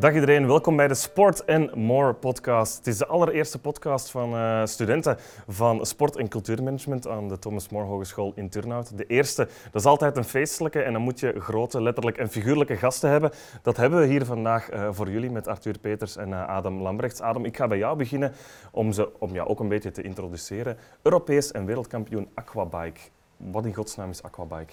Dag iedereen, welkom bij de Sport and More podcast. Het is de allereerste podcast van uh, studenten van sport- en cultuurmanagement aan de Thomas More Hogeschool in Turnhout. De eerste, dat is altijd een feestelijke en dan moet je grote, letterlijk en figuurlijke gasten hebben. Dat hebben we hier vandaag uh, voor jullie met Arthur Peters en uh, Adam Lambrechts. Adam, ik ga bij jou beginnen om, ze, om jou ook een beetje te introduceren. Europees en wereldkampioen aquabike. Wat in godsnaam is aquabike?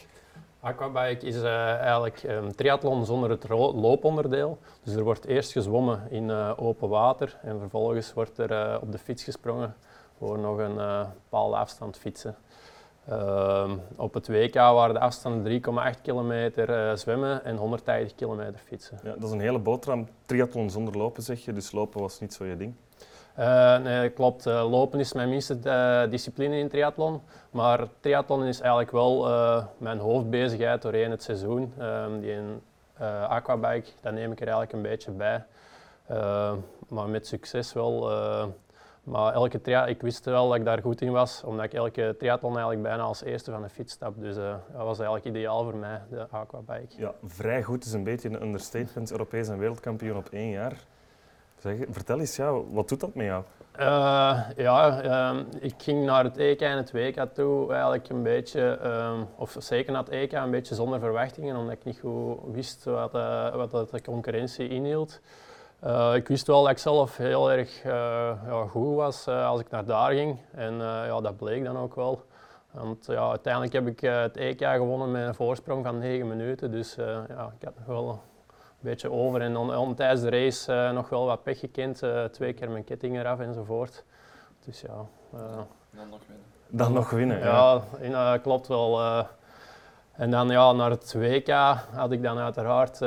Aquabike is uh, eigenlijk een triathlon zonder het looponderdeel. Dus er wordt eerst gezwommen in uh, open water en vervolgens wordt er uh, op de fiets gesprongen voor nog een bepaalde afstand fietsen. Ehm, op het WK waren de afstanden 3,8 kilometer zwemmen en 180 kilometer fietsen. Ja, dat is een hele boterham. Triathlon zonder lopen zeg je, dus lopen was niet zo je ding? Uh, nee, klopt. Uh, lopen is mijn minste uh, discipline in triathlon. Maar triathlon is eigenlijk wel mijn hoofdbezigheid doorheen het seizoen. Ehm, die aquabike, dat neem ik er eigenlijk een beetje bij. maar met succes wel. maar elke ik wist wel dat ik daar goed in was, omdat ik elke triathlon eigenlijk bijna als eerste van de fiets stap. Dus dat was eigenlijk ideaal voor mij, de aquabike. Ja, vrij goed is een beetje een understatement. Europees en wereldkampioen op één jaar. Zeg, vertel eens, ja, wat doet dat met jou? Uh, ja, uh, ik ging naar het EK en het WK toe eigenlijk een beetje, uh, of zeker naar het EK, een beetje zonder verwachtingen, omdat ik niet goed wist wat, uh, wat de concurrentie inhield. ik wist wel dat ik zelf heel erg ja, goed was als ik naar daar ging en ja, dat bleek dan ook wel. Want ja, uiteindelijk heb ik het EK gewonnen met een voorsprong van 9 minuten, dus ja, ik had nog wel beetje over. En dan, tijdens de race uh, nog wel wat pech gekend, uh, twee keer mijn ketting eraf enzovoort. Dus ja. Uh, dan nog winnen. Dan nog winnen, ja. ja in, klopt wel. en dan ja, naar het WK had ik dan uiteraard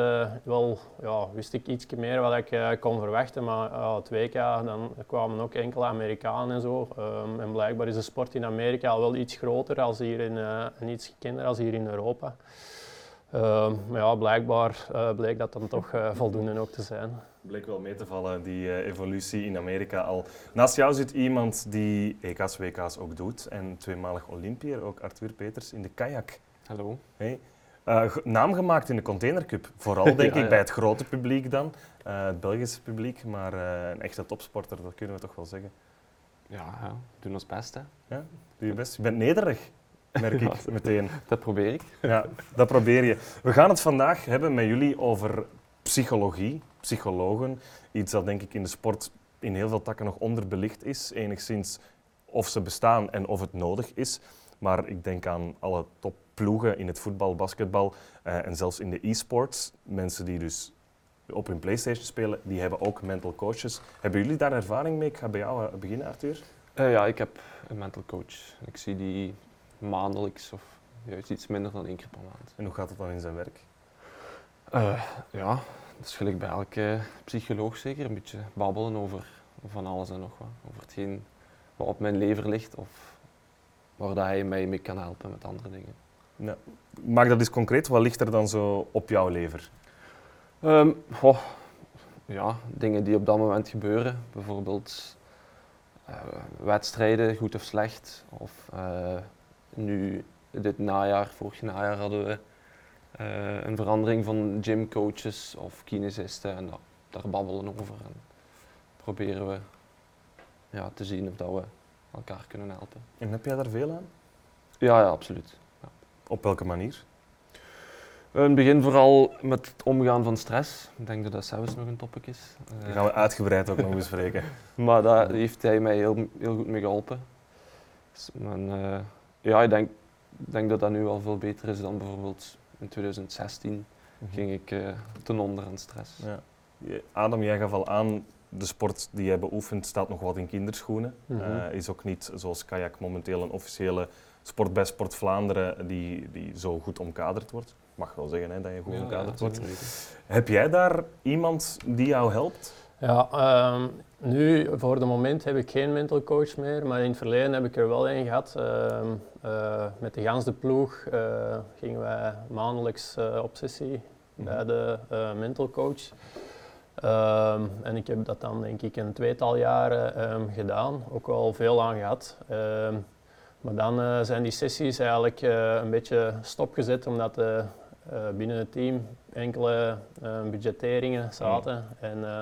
wel, ja, wist ik iets meer wat ik kon verwachten. Maar het WK, dan kwamen ook enkele Amerikanen en zo. Um, en blijkbaar is de sport in Amerika al wel iets groter als hier in, en iets gekender als hier in Europa. Uh, maar ja, blijkbaar uh, bleek dat dan toch uh, voldoende ook te zijn. Bleek wel mee te vallen, die uh, evolutie in Amerika al. Naast jou zit iemand die EK's, WK's ook doet en tweemalig Olympiër, ook Arthur Peters in de kajak. Hallo. Hey. naam gemaakt in de containercup, vooral denk ja, ik ja. bij het grote publiek dan, het Belgische publiek, maar een echte topsporter, dat kunnen we toch wel zeggen. Ja, ja. doen ons best hè. Ja, doe je best. Je bent nederig merk ik meteen. Dat probeer ik. Ja, dat probeer je. We gaan het vandaag hebben met jullie over psychologie, psychologen. Iets dat denk ik in de sport in heel veel takken nog onderbelicht is. Enigszins of ze bestaan en of het nodig is. Maar ik denk aan alle topploegen in het voetbal, basketbal uh, en zelfs in de e-sports. Mensen die dus op hun PlayStation spelen, die hebben ook mental coaches. Hebben jullie daar ervaring mee? Ik ga bij jou beginnen, Arthur. Uh, ja, ik heb een mental coach. Ik zie die maandelijks of juist iets minder dan één keer per maand. En hoe gaat het dan in zijn werk? Uh, ja, dat is gelijk bij elke psycholoog zeker. Een beetje babbelen over van alles en nog wat. Over hetgeen wat op mijn lever ligt of waar dat hij mij mee kan helpen met andere dingen. Ja. Maak dat eens concreet. Wat ligt er dan zo op jouw lever? Um, oh, ja, dingen die op dat moment gebeuren. Bijvoorbeeld uh, wedstrijden, goed of slecht. Of uh, nu, dit najaar, vorig najaar hadden we uh, een verandering van gymcoaches of kinesisten en dat, daar babbelen over en proberen we ja, te zien of dat we elkaar kunnen helpen. En heb jij daar veel aan? Ja, ja absoluut. Ja. Op welke manier? In het begin vooral met het omgaan van stress. Ik denk dat dat zelfs nog een topic is. Daar gaan we uitgebreid ook nog bespreken. maar daar heeft hij mij heel, heel goed mee geholpen. Dus, uh, ja, ik denk, denk dat dat nu al veel beter is dan bijvoorbeeld in 2016 mm-hmm. ging ik uh, ten onder aan stress. Ja. Adam, jij gaf al aan, de sport die jij beoefent staat nog wat in kinderschoenen. Mm-hmm. Uh, is ook niet zoals kajak momenteel een officiële sport bij Sport Vlaanderen die, die zo goed omkaderd wordt. Ik mag wel zeggen hè, dat je goed ja, omkaderd ja, wordt. Heb jij daar iemand die jou helpt? Ja, um, nu voor de moment heb ik geen mental coach meer, maar in het verleden heb ik er wel een gehad. Uh, uh, met de ganse ploeg uh, gingen wij maandelijks eh, op sessie mm -hmm. bij de mental coach. Um, en ik heb dat dan denk ik een tweetal jaren um, gedaan, ook wel veel aan gehad. maar dan zijn die sessies eigenlijk een beetje stopgezet omdat binnen het team enkele uh, budgetteringen zaten. En uh,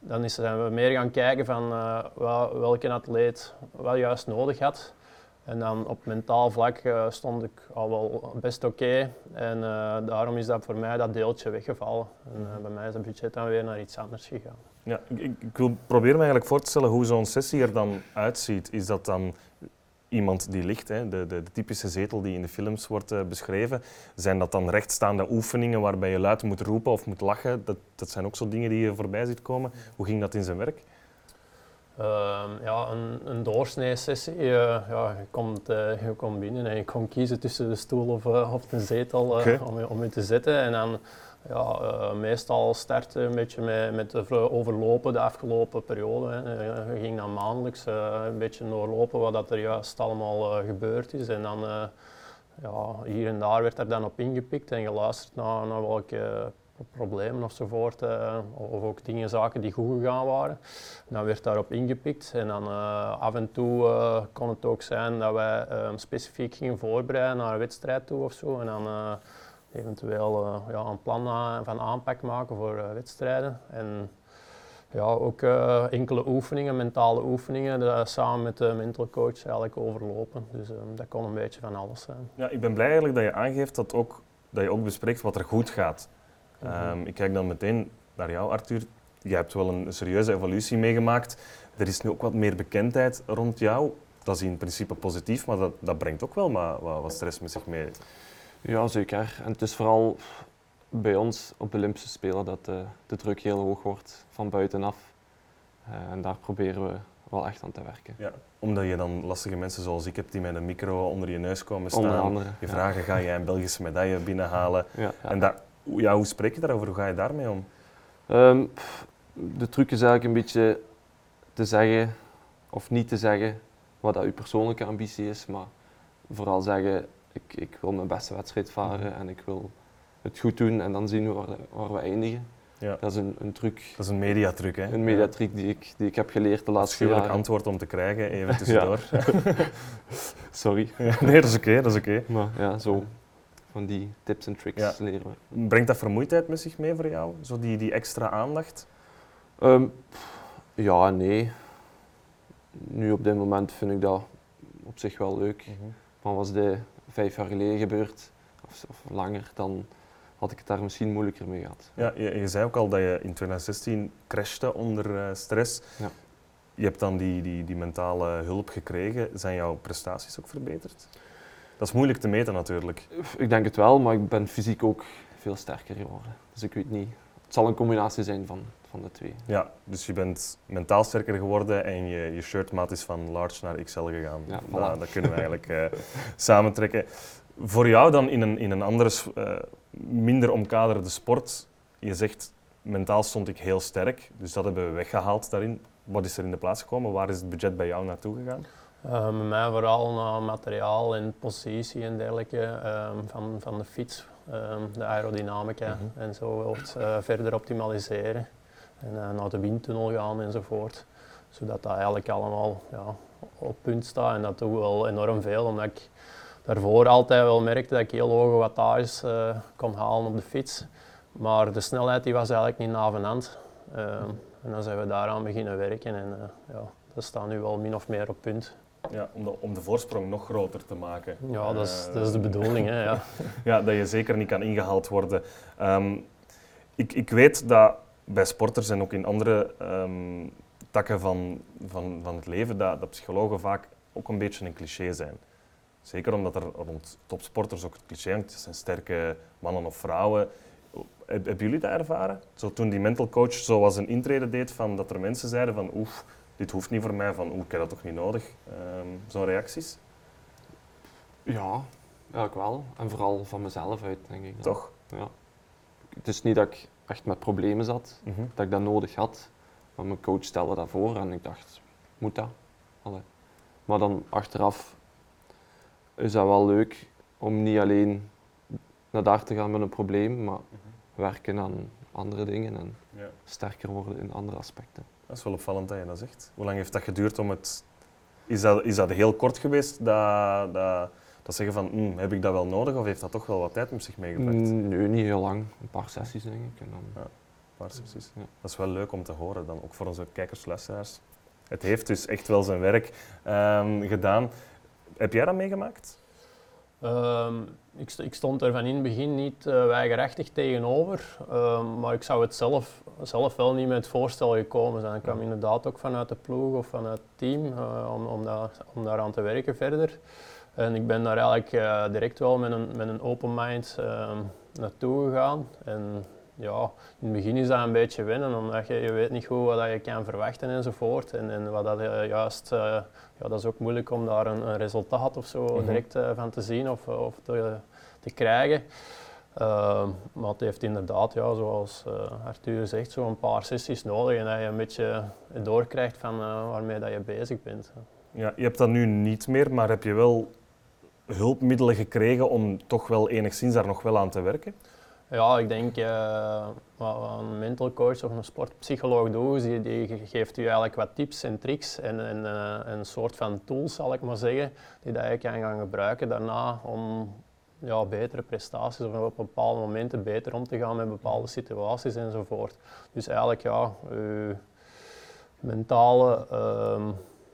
dan is, zijn we meer gaan kijken van uh, wel, welke atleet wel juist nodig had. En dan op mentaal vlak stond ik al wel best oké. En daarom is dat voor mij dat deeltje weggevallen. En bij mij is het budget dan weer naar iets anders gegaan. Ja, ik, ik wil proberen me eigenlijk voor te stellen hoe zo'n sessie er dan uitziet. Is dat dan iemand die ligt, hè, de, de, de, typische zetel die in de films wordt uh, beschreven, zijn dat dan rechtstaande oefeningen waarbij je luid moet roepen of moet lachen? Dat, dat zijn ook zo dingen die je voorbij ziet komen. Hoe ging dat in zijn werk? Uh, ja, een, een doorsnee-sessie. Uh, ja, je, komt, uh, je komt binnen en je kon kiezen tussen de stoel of, of de zetel okay. om, om je te zitten. En dan ja, uh, meestal starten een beetje met, met de overlopen de afgelopen periode. Hè. Je ging dan maandelijks uh, een beetje doorlopen wat dat er juist allemaal gebeurd is. En dan ja, hier en daar werd er dan op ingepikt en geluisterd naar, naar welke problemen ofzovoort. of ook dingen, zaken die goed gegaan waren. Dan werd daarop ingepikt. En dan af en toe kon het ook zijn dat wij specifiek gingen voorbereiden naar een wedstrijd toe of zo. En dan, eventueel uh, ja, een plan van aanpak maken voor uh, wedstrijden. En ja, ook uh, enkele oefeningen, mentale oefeningen, samen met de mental coach eigenlijk overlopen. Dus um, dat kon een beetje van alles zijn. Ja, ik ben blij eigenlijk dat je aangeeft dat, ook, dat je ook bespreekt wat er goed gaat. Mm -hmm. um, ik kijk dan meteen naar jou, Arthur. Je hebt wel een serieuze evolutie meegemaakt. Er is nu ook wat meer bekendheid rond jou. Dat is in principe positief, maar dat, dat brengt ook wel maar, wat, wat stress met zich mee. Ja, zeker. En het is vooral bij ons op de Olympische Spelen dat de, de druk heel hoog wordt van buitenaf. Uh, en daar proberen we wel echt aan te werken. Ja, omdat je dan lastige mensen zoals ik heb die met een micro onder je neus komen staan. Onder andere, je vragen, ja. ga jij een Belgische medaille binnenhalen? Ja, ja. En daar, ja, hoe spreek je daarover? Hoe ga je daarmee om? Um, de truc is eigenlijk een beetje te zeggen of niet te zeggen wat dat uw persoonlijke ambitie is, maar vooral zeggen ik, ik wil mijn beste wedstrijd varen en ik wil het goed doen en dan zien we waar, waar we eindigen. Ja. Dat is een, een truc. Dat is een mediatruc, hè? Een mediatruc die ik, die ik heb geleerd de laatste jaren. Een antwoord om te krijgen, even tussendoor. Sorry. Ja, nee, dat is oké, dat is oké. Maar ja, zo van die tips en tricks leren we. Brengt dat vermoeidheid met zich mee voor jou? Zo die, die extra aandacht? Um, ja, nee. Nu op dit moment vind ik dat op zich wel leuk. Mm -hmm. Maar was de vijf jaar geleden gebeurd, of, of, langer, dan had ik het daar misschien moeilijker mee gehad. Ja, je, je zei ook al dat je in 2016 crashte onder uh, stress. Ja. Je hebt dan die, die, die mentale hulp gekregen. Zijn jouw prestaties ook verbeterd? Dat is moeilijk te meten natuurlijk. Ik denk het wel, maar ik ben fysiek ook veel sterker geworden. Dus ik weet niet. Het zal een combinatie zijn van, van de twee. Ja, dus je bent mentaal sterker geworden en je, je shirtmaat is van large naar XL gegaan. Ja, voilà. dat, dat, kunnen we eigenlijk uh, samentrekken. Voor jou dan in een, in een andere, uh, minder omkaderde sport, je zegt mentaal stond ik heel sterk, dus dat hebben we weggehaald daarin. Wat is er in de plaats gekomen? Waar is het budget bij jou naartoe gegaan? Uh, met mij vooral naar materiaal en positie en dergelijke um, van, van de fiets, um, de aerodynamica mm -hmm. en zo wilt uh, verder optimaliseren en uh, naar de windtunnel gaan enzovoort. Zodat dat eigenlijk allemaal ja, op punt staat en dat doe wel enorm veel, omdat ik daarvoor altijd wel merkte dat ik heel hoge wattages uh, kon halen op de fiets. Maar de snelheid die was eigenlijk niet navenant. Uh, en dan zijn we daaraan beginnen werken en uh, ja, dat staat nu wel min of meer op punt. Ja, om de, om de voorsprong nog groter te maken. Ja, dat is, dat is de bedoeling. Hè, ja. ja, dat je zeker niet kan ingehaald worden. Um, ik, ik weet dat bij sporters en ook in andere um, takken van, van, van het leven, dat, dat psychologen vaak ook een beetje een cliché zijn. Zeker omdat er rond topsporters ook het cliché hangt, het zijn sterke mannen of vrouwen. Hebben jullie dat ervaren? Zo toen die mental coach zo was een intrede deed, van dat er mensen zeiden van oef, dit hoeft niet voor mij, van oeh, ik heb dat toch niet nodig. Um, Zo'n reacties? Ja, eigenlijk wel. En vooral van mezelf uit, denk ik. Dan. Toch? Ja. Het is niet dat ik echt met problemen zat, mm -hmm. dat ik dat nodig had. Maar mijn coach stelde dat voor en ik dacht, moet dat? Allee. Maar dan achteraf is dat wel leuk om niet alleen naar daar te gaan met een probleem, maar mm -hmm. werken aan andere dingen en ja. sterker worden in andere aspecten. Dat is wel opvallend dat je dat zegt. Hoe lang heeft dat geduurd om het... Is dat, is dat heel kort geweest, dat, dat, dat zeggen van, "Hmm, heb ik dat wel nodig of heeft dat toch wel wat tijd met zich meegebracht? Mm, Nee, niet heel lang. Een paar sessies denk ik. En dan, Een paar sessies. Ja. Dat is wel leuk om te horen dan, ook voor onze kijkers, luisteraars. Het heeft dus echt wel zijn werk ehm, gedaan. Heb jij dat meegemaakt? Ehm, ik, ik stond er van in het begin niet eh, weigerachtig tegenover, ehm, maar ik zou het zelf, zelf wel niet met het voorstel gekomen zijn. Ik kwam inderdaad ook vanuit de ploeg of vanuit het team eh, om, om, daar, om daaraan te werken verder. En ik ben daar eigenlijk eh, direct wel met een, met een open mind ehm, naartoe gegaan. En ja, in het begin is dat een beetje wennen, omdat je, je weet niet goed wat je kan verwachten enzovoort. En, en wat dat je juist, eh, ja, dat is ook moeilijk om daar een, een resultaat of zo Mhm. direct eh, van te zien of, of te, te krijgen. Ehm, maar het heeft inderdaad, ja, zoals eh, Arthur zegt, zo'n paar sessies nodig en dat je een beetje doorkrijgt van eh, waarmee dat je bezig bent. Ja, je hebt dat nu niet meer, maar heb je wel hulpmiddelen gekregen om toch wel enigszins daar nog wel aan te werken? Ja, ik denk eh, wat een mental coach of een sportpsycholoog doet, die, die ge- geeft u eigenlijk wat tips en tricks en, en eh, een soort van tools, zal ik maar zeggen, die dat je kan gaan gebruiken daarna om ja, betere prestaties of op bepaalde momenten beter om te gaan met bepaalde situaties enzovoort. Dus eigenlijk ja, uw mentale, ehm,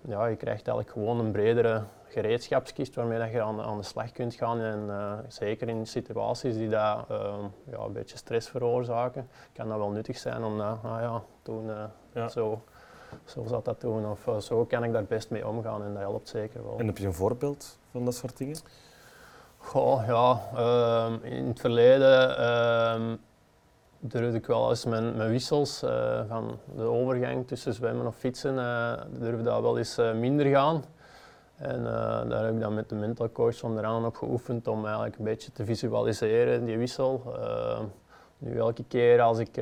ja, je krijgt eigenlijk gewoon een bredere gereedschapskist waarmee dat je aan, aan de slag kunt gaan. En eh, zeker in situaties die dat, ehm, ja, een beetje stress veroorzaken, kan dat wel nuttig zijn om dat, ah ja, toen eh, Ja. zo, zo zat dat toen. Of eh, zo kan ik daar best mee omgaan en dat helpt zeker wel. En heb je een voorbeeld van dat soort dingen? Goh, ja, ehm, in het verleden ehm, durfde ik wel eens mijn, mijn wissels eh, van de overgang tussen zwemmen of fietsen, eh durfde dat wel eens eh, minder gaan. En daar heb ik dan met de mental coach onderaan op geoefend om eigenlijk een beetje te visualiseren, die wissel. Nu elke keer als ik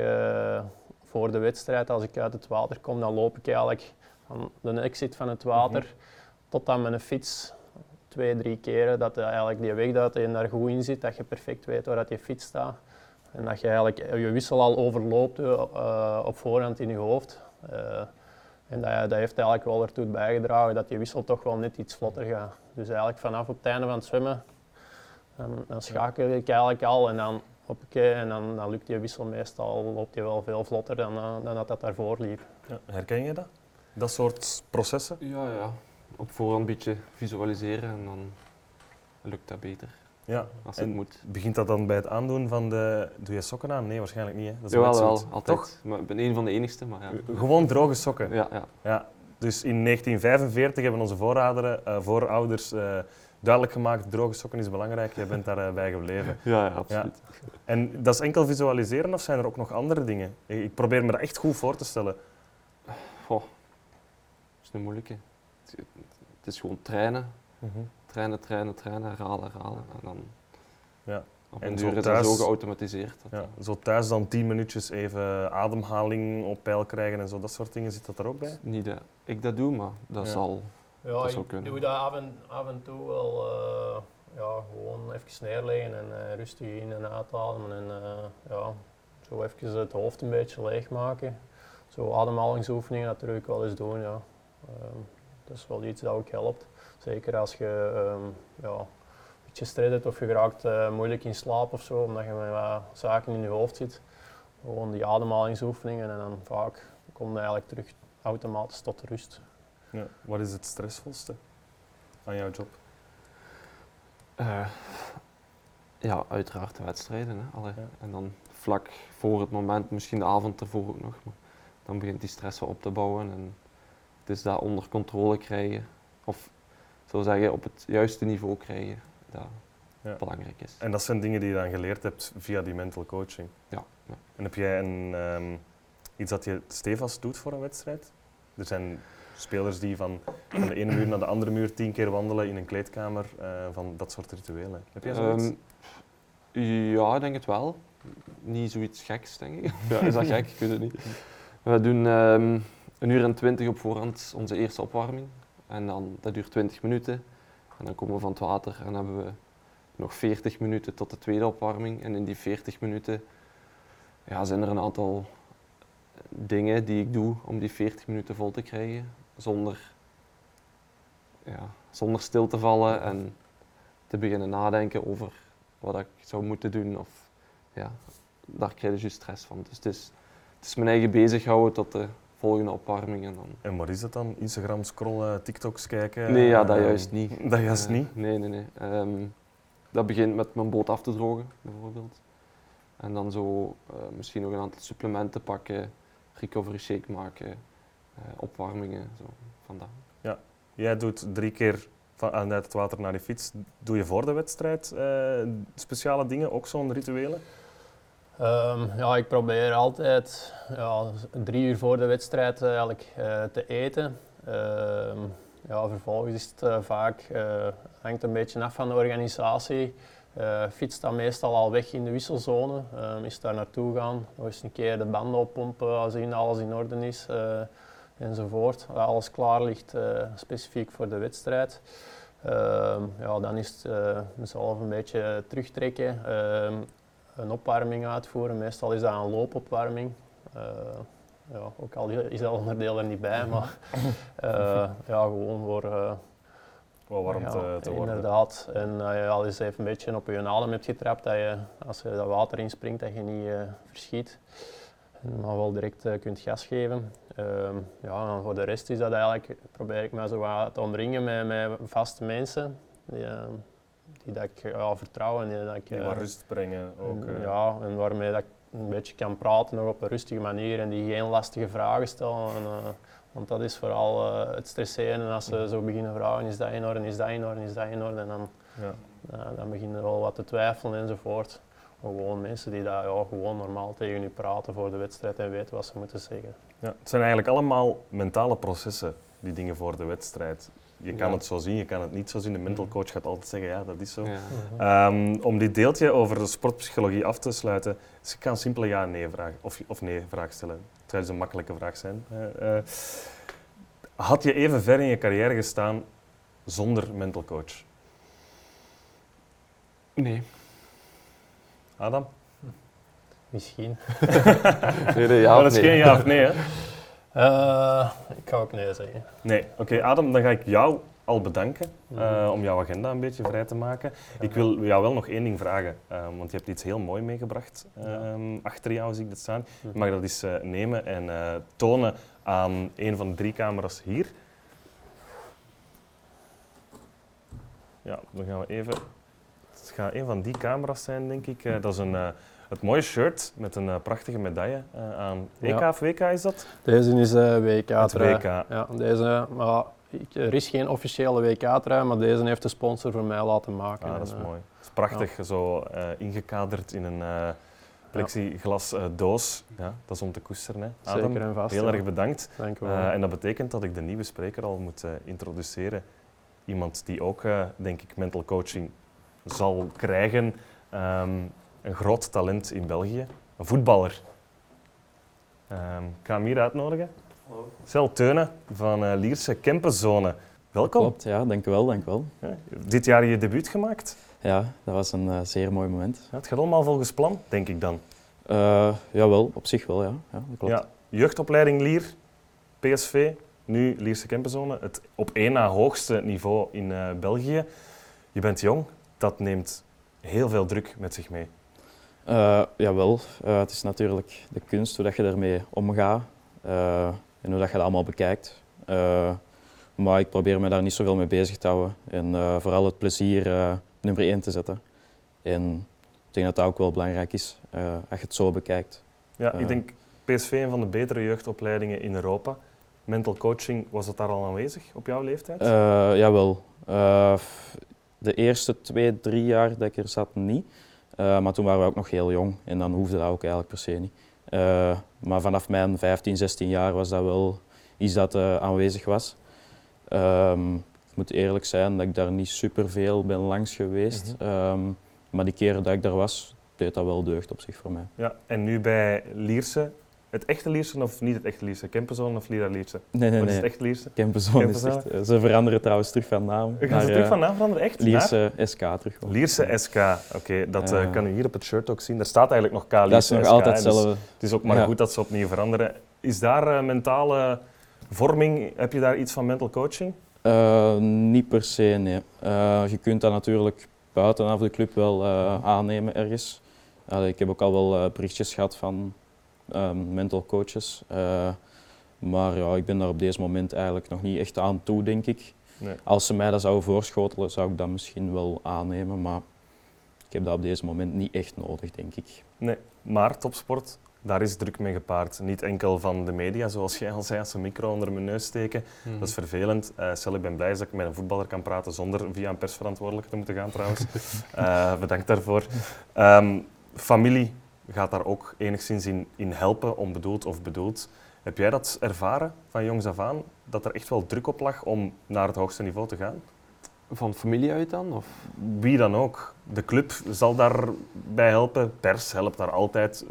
voor de wedstrijd, als ik uit het water kom, dan loop ik eigenlijk van de exit van het water tot aan mijn fiets twee, drie keren dat eigenlijk die weg dat je daar goed in zit, dat je perfect weet waar dat je fiets staat. En dat je eigenlijk je wissel al overloopt eh, op voorhand in je hoofd. Eh, en dat, dat heeft eigenlijk wel ertoe bijgedragen dat je wissel toch wel net iets vlotter gaat. Dus eigenlijk vanaf op het einde van het zwemmen, dan, dan schakel ik eigenlijk al en dan hoppakee, en dan, dan lukt die wissel meestal, loopt die wel veel vlotter dan, eh, dan dat dat daarvoor liep. Ja. Herken je dat? Dat soort processen? Ja, ja. Op voorhand een beetje visualiseren en dan lukt dat beter Ja. als het moet. begint dat dan bij het aandoen van de... Doe je sokken aan? Nee, waarschijnlijk niet. Hè? Dat is Jawel, wel, altijd. Toch? Maar ik ben een van de enigste, maar ja. Gewoon droge sokken. Ja, ja. Ja, dus in 1945 hebben onze voorouderen, eh, voorouders eh, duidelijk gemaakt, droge sokken is belangrijk, jij bent daarbij bij gebleven. Ja, ja, absoluut. En dat is enkel visualiseren of zijn er ook nog andere dingen? Ik probeer me dat echt goed voor te stellen. Goh, dat is een moeilijke. Het, het is gewoon trainen, trainen, trainen, trainen, herhalen, herhalen. En dan Ja. op En een zo duur is thuis- zo geautomatiseerd. Dat Ja, zo thuis dan 10 minuutjes even ademhaling op peil krijgen en zo, dat soort dingen, zit dat er ook bij? Niet dat ik dat doe, maar dat Ja. zal... Ja, Dat ik zou kunnen. doe dat af en, af en toe wel eh, ja, gewoon even neerleggen en eh, rustig in en uitademen en eh, ja, zo even het hoofd een beetje leegmaken. Zo ademhalingsoefeningen, ik wel eens doen, ja. Ehm, dat is wel iets dat ook helpt. Zeker als je ehm, ja, een beetje stress hebt of je raakt eh, moeilijk in slaap of zo, omdat je met wat zaken in je hoofd zit. Gewoon die ademhalingsoefeningen en dan vaak kom je eigenlijk terug automatisch tot rust. Ja. Wat is het stressvolste aan jouw job? Eh, ja, uiteraard de wedstrijden. Hè. Allee. Ja. En dan vlak voor het moment, misschien de avond ervoor ook nog. Maar dan begint die stress wel op te bouwen. En het is dat onder controle krijgen. Of zo zeggen, op het juiste niveau krijgen. Dat Ja. belangrijk is. En dat zijn dingen die je dan geleerd hebt via die mental coaching. Ja, ja. En heb jij een, ehm, iets dat je stevast doet voor een wedstrijd? Er zijn spelers die van, van de ene muur naar de andere muur tien keer wandelen in een kleedkamer, eh, van dat soort rituelen. Heb jij zoiets? Ehm, ja, ik denk het wel. Niet zoiets geks, denk ik. Ja, is dat gek? Ik weet het niet. We doen ehm, een uur en twintig op voorhand onze eerste opwarming. En dan, dat duurt 20 minuten. En dan komen we van het water en hebben we nog 40 minuten tot de tweede opwarming. En in die 40 minuten ja, zijn er een aantal dingen die ik doe om die 40 minuten vol te krijgen. Zonder, ja, zonder stil te vallen en te beginnen nadenken over wat ik zou moeten doen. Of, ja, daar krijg je juist stress van. Dus het is, het is mijn eigen bezighouden tot de volgende opwarmingen. Dan. En wat is dat dan? Instagram scrollen, TikToks kijken? Nee, ja, dat Eh, juist niet. Dat juist Eh, niet? Nee, nee, nee. Ehm, dat begint met mijn boot af te drogen, bijvoorbeeld. En dan zo eh, misschien nog een aantal supplementen pakken, recovery shake maken, opwarmingen, zo vandaag. Jij doet drie keer vanuit het water naar de fiets. Doe je voor de wedstrijd speciale dingen, ook zo'n rituelen? Ehm, ja, ik probeer altijd ja, drie uur voor de wedstrijd eh, eigenlijk eh, te eten. Ehm, ja, vervolgens is het eh, vaak, hangt een beetje af van de organisatie. Eh fiets dan meestal al weg in de wisselzone. Ehm, is daar naartoe gaan, nog eens een keer de banden oppompen, zien dat alles in orde is enzovoort. Dat alles klaar ligt specifiek voor de wedstrijd. Ja, dan is het mezelf een beetje terugtrekken. Een opwarming uitvoeren. Meestal is dat een loopopwarming. Eh, ja, ook al is dat onderdeel er niet bij, maar eh, ja, gewoon voor Wat warm ja, te, te worden. Inderdaad. En dat je al eens even een beetje op je adem hebt getrapt, dat je als je dat water inspringt, dat je niet verschiet. En maar wel direct kunt gas geven. Ehm, ja, en voor de rest is dat eigenlijk, probeer ik me zo wat te omringen met, met vaste mensen. Die, die dat ik ja, vertrouw en die dat ik... Die eh, wat rust brengen. Ook, en, eh. Ja, en waarmee dat ik een beetje kan praten nog op een rustige manier en die geen lastige vragen stellen. En, eh, want dat is vooral eh, het stresseren. Als ze zo beginnen vragen, is dat in orde, is dat in orde, is dat in orde? En dan, Ja. dan beginnen er wel wat te twijfelen enzovoort. Gewoon mensen die dat, ja, gewoon normaal tegen u praten voor de wedstrijd en weten wat ze moeten zeggen. Ja, het zijn eigenlijk allemaal mentale processen, die dingen voor de wedstrijd. Je kan Ja. het zo zien, je kan het niet zo zien. De mental coach gaat altijd zeggen, ja, dat is zo. Ja. Ehm, om dit deeltje over de sportpsychologie af te sluiten, dus ik kan een simpele ja-nee vraag of, of nee-vraag stellen. Het zou dus een makkelijke vraag zijn. Eh, eh, had je even ver in je carrière gestaan zonder mental coach? Nee. Adam? Misschien. Nee, nee, ja, Maar of dat is nee. geen ja of nee, hè? Eh, ik ga ook nee zeggen. Nee. Oké, Adam, dan ga ik jou al bedanken Mhm. eh, om jouw agenda een beetje vrij te maken. Ik wil jou wel nog één ding vragen, eh, want je hebt iets heel mooi meegebracht ehm, achter jou, zie ik dat staan. Je Mhm. mag dat eens nemen en tonen aan een van de drie camera's hier. Ja, dan gaan we even... Het gaat een van die camera's zijn, denk ik. Dat is een, het mooie shirt met een eh, prachtige medaille eh, aan. EK Ja. of WK is dat? Deze is eh WK. Het. WK. Ja, deze, maar ik, er is geen officiële WK-trui, maar deze heeft de sponsor voor mij laten maken. Ah, dat is En, mooi. Het is prachtig, zo ingekaderd in een plexiglas doos. Ja, dat is om te koesteren. Hè. Adam, Zeker en vast. heel erg bedankt. Dank u wel. En dat betekent dat ik de nieuwe spreker al moet introduceren. Iemand die ook, denk ik, mental coaching zal krijgen. Ehm, een groot talent in België. Een voetballer. Ehm, ik ga hem hier uitnodigen. Cel Teunen van eh, Lierse Kempenzone. Welkom. Klopt, ja, dank u wel, dank u wel. Ja, dit jaar je debuut gemaakt. Ja, dat was een eh, zeer mooi moment. Ja, het gaat allemaal volgens plan, denk ik dan. Eh jawel, op zich wel, ja. ja dat klopt. Ja, jeugdopleiding Lier, PSV, nu Lierse Kempenzone. Het op één na hoogste niveau in eh, België. Je bent jong, dat neemt heel veel druk met zich mee. Eh, jawel, Eh, het is natuurlijk de kunst, hoe dat je ermee omgaat eh, en hoe dat je dat allemaal bekijkt. Maar ik probeer me daar niet zoveel mee bezig te houden en vooral het plezier nummer één te zetten. En ik denk dat dat ook wel belangrijk is, als je het zo bekijkt. Ja, ik denk PSV een van de betere jeugdopleidingen in Europa. Mental coaching, was dat daar al aanwezig op jouw leeftijd? Jawel. De eerste twee, drie jaar dat ik er zat niet. Eh, maar toen waren we ook nog heel jong en dan hoefde dat ook eigenlijk per se niet. Eh, maar vanaf mijn 15, 16 jaar was dat wel iets dat eh, aanwezig was. Ehm, ik moet eerlijk zijn dat ik daar niet superveel ben langs geweest. Mhm. Ehm, maar die keren dat ik daar was, deed dat wel deugd op zich voor mij. Ja, en nu bij Lierse, het echte Lierse of niet het echte Lierse? Kempenzone of Lira Lierse? Nee, nee, Wat is nee. het echte Lierse? Kempenzoon is Kempenzoon? echt, eh, ze veranderen trouwens terug van naam. Gaan ze terug eh, van naam veranderen? Echt? Naar? Lierse SK terug. Lierse SK, oké, dat eh, kan u hier op het shirt ook zien. Daar staat eigenlijk nog K Dat is Lierse nog SK, altijd dus hetzelfde. Het is ook maar Ja. goed dat ze opnieuw veranderen. Is daar mentale vorming, heb je daar iets van mental coaching? Niet per se, nee. Je kunt dat natuurlijk buitenaf de club wel aannemen ergens. Ik heb ook al wel berichtjes gehad van ehm, mental coaches. Eh, maar ja, ik ben daar op deze moment eigenlijk nog niet echt aan toe, denk ik. Nee. Als ze mij dat zouden voorschotelen, zou ik dat misschien wel aannemen. Maar ik heb dat op deze moment niet echt nodig, denk ik. Nee, maar topsport, daar is druk mee gepaard. Niet enkel van de media, zoals jij al zei, als ze een micro onder mijn neus steken. Mhm. Dat is vervelend. Eh stel, ik ben blij dat ik met een voetballer kan praten zonder via een persverantwoordelijke te moeten gaan trouwens. Eh, bedankt daarvoor. Ehm, familie gaat daar ook enigszins in, in helpen, onbedoeld of bedoeld. Heb jij dat ervaren van jongs af aan, dat er echt wel druk op lag om naar het hoogste niveau te gaan? Van familie uit dan? Of? Wie dan ook. De club zal daarbij helpen, pers helpt daar altijd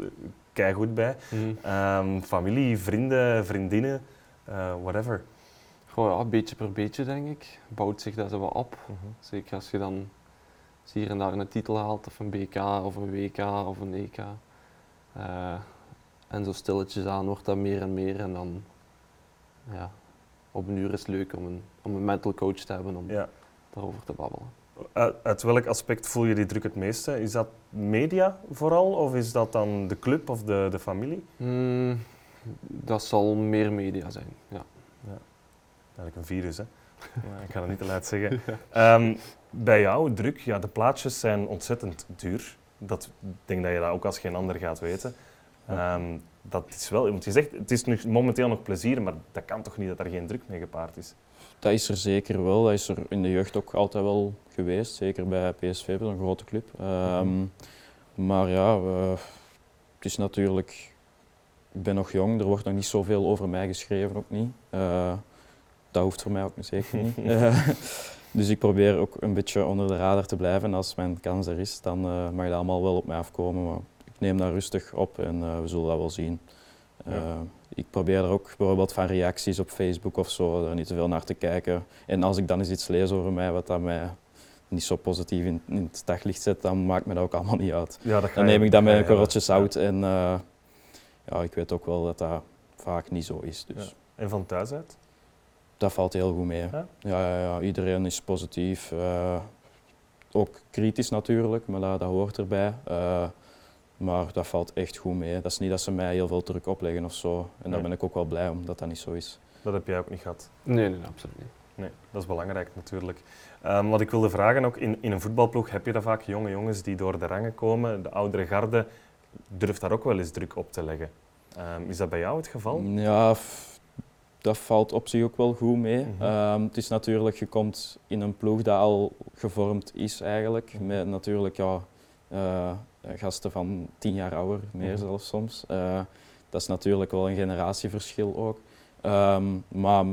uh, goed bij. Ehm, familie, vrienden, vriendinnen, eh, whatever. Goh, ja, beetje per beetje denk ik. Bouwt zich dat wat op. Zeker als je dan hier en daar een titel haalt, of een BK, of een WK, of een EK. Eh, en zo stilletjes aan wordt dat meer en meer. En dan, ja, op een uur is het leuk om een, om een mental coach te hebben om Ja. daarover te babbelen. Uit, uit welk aspect voel je die druk het meeste? Is dat media vooral, of is dat dan de club of de, de familie? Hmm, dat zal meer media zijn, ja. Eigenlijk een virus, hè? Maar ik ga dat niet te luid zeggen. Ehm, bij jou, druk, ja, de plaatjes zijn ontzettend duur. Dat ik denk dat je dat ook als geen ander gaat weten. Ja. Ehm, dat is wel, want je zegt, het is nu momenteel nog plezier, maar dat kan toch niet dat er geen druk mee gepaard is? Dat is er zeker wel. Dat is er in de jeugd ook altijd wel geweest. Zeker bij PSV, een grote club. Ehm, maar ja, het is natuurlijk... Ik ben nog jong, er wordt nog niet zoveel over mij geschreven, ook niet. Eh, dat hoeft voor mij ook zeker niet. Dus ik probeer ook een beetje onder de radar te blijven. En als mijn kans er is, dan eh, mag dat allemaal wel op mij afkomen. Maar ik neem dat rustig op en eh, we zullen dat wel zien. Ja. Eh, ik probeer er ook bijvoorbeeld van reacties op Facebook of zo, daar niet te veel naar te kijken. En als ik dan eens iets lees over mij wat dat mij niet zo positief in, in het daglicht zet, dan maakt me dat ook allemaal niet uit. Ja, dat ga Dan je- neem ik dat met een korreltje zout en ja, ik weet ook wel dat dat vaak niet zo is. Dus. En van thuis uit? Dat valt heel goed mee. Ja? Ja, ja, ja, iedereen is positief. eh, ook kritisch natuurlijk, maar dat, dat hoort erbij. Eh, maar dat valt echt goed mee. Dat is niet dat ze mij heel veel druk opleggen of zo. En daar ben ik ook wel blij om dat dat niet zo is. Dat heb jij ook niet gehad. Nee, nee, absoluut niet. Nee, dat is belangrijk natuurlijk. Ehm, wat ik wilde vragen, ook in, in een voetbalploeg heb je dat vaak jonge jongens die door de rangen komen. De oudere garde durft daar ook wel eens druk op te leggen. Ehm, is dat bij jou het geval? Ja, f- dat valt op zich ook wel goed mee. Mhm. Ehm, het is natuurlijk, je komt in een ploeg dat al gevormd is eigenlijk. Met natuurlijk ja, eh, gasten van tien jaar ouder, meer Mhm. zelfs soms. Eh, dat is natuurlijk wel een generatieverschil ook. Ehm, maar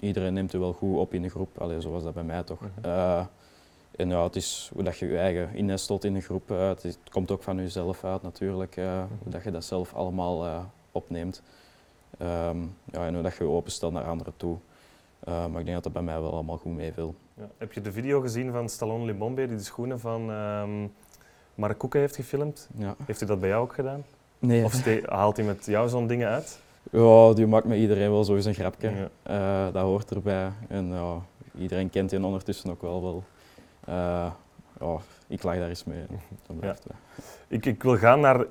iedereen neemt het wel goed op in de groep. Allee, zo was dat bij mij toch. Mhm. Eh, en ja, het is hoe dat je je eigen innestelt in de groep. eh, het, is- het komt ook van jezelf uit natuurlijk. eh, Hoe dat je dat zelf allemaal eh, opneemt. Ehm, ja, en hoe dat je openstelt naar anderen toe. Eh, maar ik denk dat dat bij mij wel allemaal goed meeviel. Ja. Heb je de video gezien van Stallone Limbombe die de schoenen van ehm Mark Koeken heeft gefilmd? Ja. Heeft hij dat bij jou ook gedaan? Nee. Of haalt hij met jou zo'n dingen uit? Ja, die maakt met iedereen wel eens een grapje. Ja. Eh, dat hoort erbij. En ja, iedereen kent die ondertussen ook wel wel. Eh, ja, ik lach daar eens mee. Dat blijft wel. Ik, ik wil gaan naar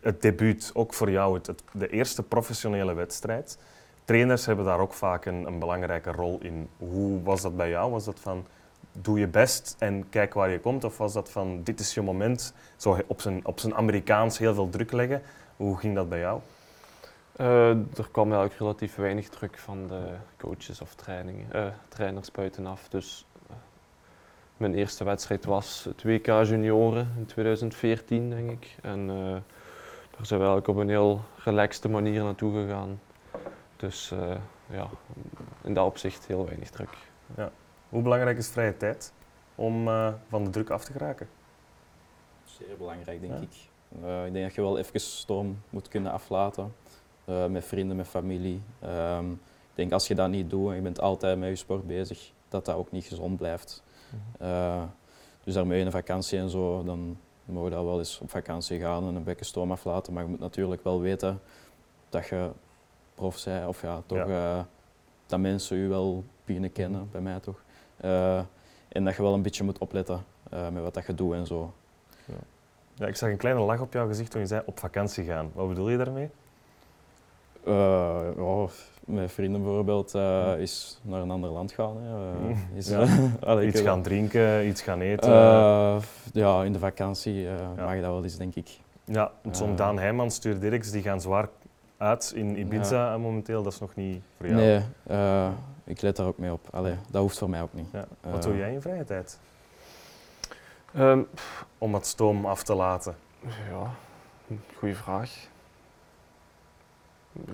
het debuut, ook voor jou, het, de eerste professionele wedstrijd. Trainers hebben daar ook vaak een, een belangrijke rol in. Hoe was dat bij jou? Was dat van doe je best en kijk waar je komt? Of was dat van dit is je moment, zo op zijn, op zijn Amerikaans heel veel druk leggen? Hoe ging dat bij jou? Eh, er kwam eigenlijk relatief weinig druk van de coaches of trainingen, eh, trainers buitenaf. Dus mijn eerste wedstrijd was het WK Junioren in 2014, denk ik. En eh, daar zijn we eigenlijk op een heel relaxte manier naartoe gegaan. Dus eh, ja, in dat opzicht heel weinig druk. Hoe belangrijk is vrije tijd om eh, van de druk af te geraken? Zeer belangrijk, denk Ja. ik. Eh, ik denk dat je wel even stoom moet kunnen aflaten. eh, met vrienden, met familie. Ehm, ik denk als je dat niet doet en je bent altijd met je sport bezig, dat dat ook niet gezond blijft. Eh, dus daarmee in een vakantie en zo, dan mogen we daar wel eens op vakantie gaan en een bekken stoom aflaten. Maar je moet natuurlijk wel weten dat je prof bent, of ja, toch eh, dat mensen je wel beginnen kennen, bij mij toch. Eh, en dat je wel een beetje moet opletten. met wat dat je doet en zo. Ja, ik zag een kleine lach op jouw gezicht toen je zei op vakantie gaan. Wat bedoel je daarmee? Eh, met vrienden bijvoorbeeld eh, is naar een ander land gaan. Hè. Eh, is, ja. Allee, Iets gaan drinken, iets gaan eten. Eh, ja, in de vakantie eh, Ja. mag dat wel eens, denk ik. ja, want zo'n Daan Heijman, Stuur Dirks, die gaan zwaar uit in Ibiza momenteel. Dat is nog niet voor jou. Nee, eh, ik let daar ook mee op. Allee, dat hoeft voor mij ook niet. Ja. Wat doe jij in vrije tijd? Ehm, Om het stoom af te laten. ja, goede vraag.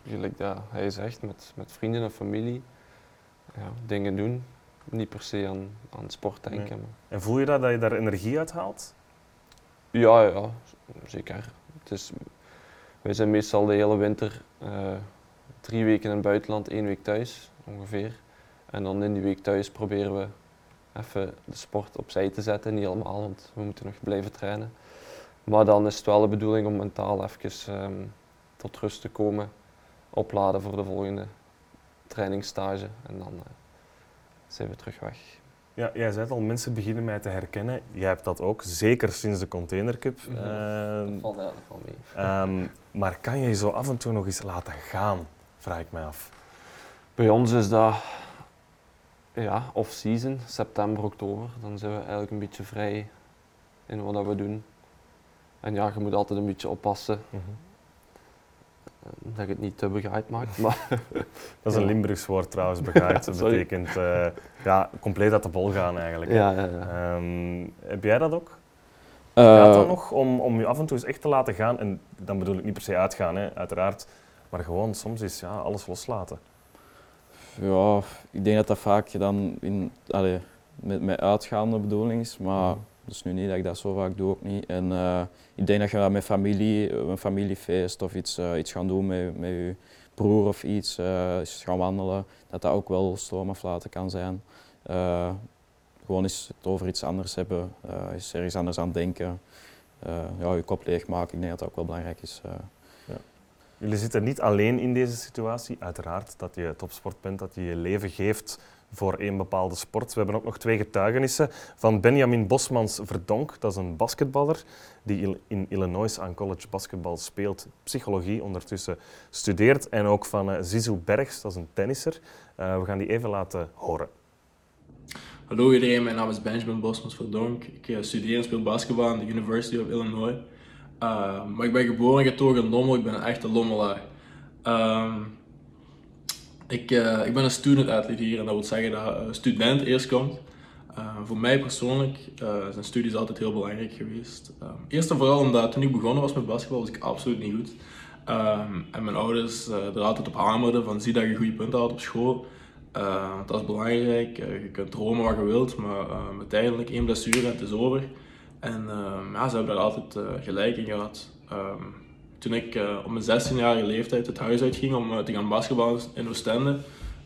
Gelijk dat hij zegt, met, met vrienden en familie. Ja, dingen doen. Niet per se aan, aan sport denken. Nee. En voel je dat, dat je daar energie uit haalt? Ja, ja, zeker. Het is, wij zijn meestal de hele winter eh, drie weken in het buitenland, één week thuis ongeveer. En dan in die week thuis proberen we even de sport opzij te zetten. Niet allemaal, want we moeten nog blijven trainen. Maar dan is het wel de bedoeling om mentaal even ehm, tot rust te komen, opladen voor de volgende trainingsstage en dan eh, zijn we terug weg. Ja, jij zei het al, mensen beginnen mij te herkennen. Jij hebt dat ook, zeker sinds de Container Cup. Ja, Ehm, Dat valt eigenlijk wel mee. ehm, maar kan je je zo af en toe nog eens laten gaan, vraag ik mij af. Bij ons is dat ja, off-season, september, oktober. Dan zijn we eigenlijk een beetje vrij in wat we doen. En ja, je moet altijd een beetje oppassen Mhm. Dat je het niet te begaaid maakt. Maar Dat is een Ja. Limburgs woord trouwens, begaaid. Dat betekent eh, ja, compleet uit de bol gaan eigenlijk. ja, ja, ja. Ehm, heb jij dat ook? Eh, Gaat dat nog om, om je af en toe eens echt te laten gaan? En dan bedoel ik niet per se uitgaan, hè, uiteraard. Maar gewoon soms is ja, alles loslaten. Ja, ik denk dat dat vaak dan in, allee, met, met uitgaande bedoeling is, maar Mhm. Is nu niet dat ik dat zo vaak doe ook niet. En eh, ik denk dat je met familie, eh, een familiefeest of iets, eh, iets gaan doen met, met je broer of iets, gaan wandelen, dat dat ook wel stroomaflaten kan zijn. Gewoon eens het over iets anders hebben, eens ergens anders aan denken. Ja, je kop leegmaken, ik denk dat dat ook wel belangrijk is. eh. Jullie zitten niet alleen in deze situatie. Uiteraard dat je topsport bent, dat je je leven geeft voor één bepaalde sport. We hebben ook nog twee getuigenissen van Benjamin Bosmans Verdonk. Dat is een basketballer die in Illinois aan college basketbal speelt, psychologie ondertussen studeert. En ook van eh, Zizou Bergs, dat is een tennisser. Eh, we gaan die even laten horen. Hallo iedereen, mijn naam is Benjamin Bosmans Verdonk. Ik eh, studeer en speel basketbal aan de University of Illinois. Maar ik ben geboren en getogen in Lommel, ik ben een echte Lommelaar. Ehm, ik, eh, ik ben een student athlete hier en dat wil zeggen dat eh, student eerst komt. Eh, voor mij persoonlijk zijn studies altijd heel belangrijk geweest. Eerst en vooral omdat toen ik begonnen was met basketbal was ik absoluut niet goed. Ehm, en mijn ouders er altijd op hamerden van zie dat je goede punten had op school. Dat is belangrijk. Je kunt dromen wat je wilt, maar uiteindelijk één blessure en het is over. En ehm, ja, ze hebben daar altijd gelijk in gehad. Ehm, toen ik eh, op mijn 16-jarige leeftijd het huis uitging om eh, te gaan basketballen in Oostende,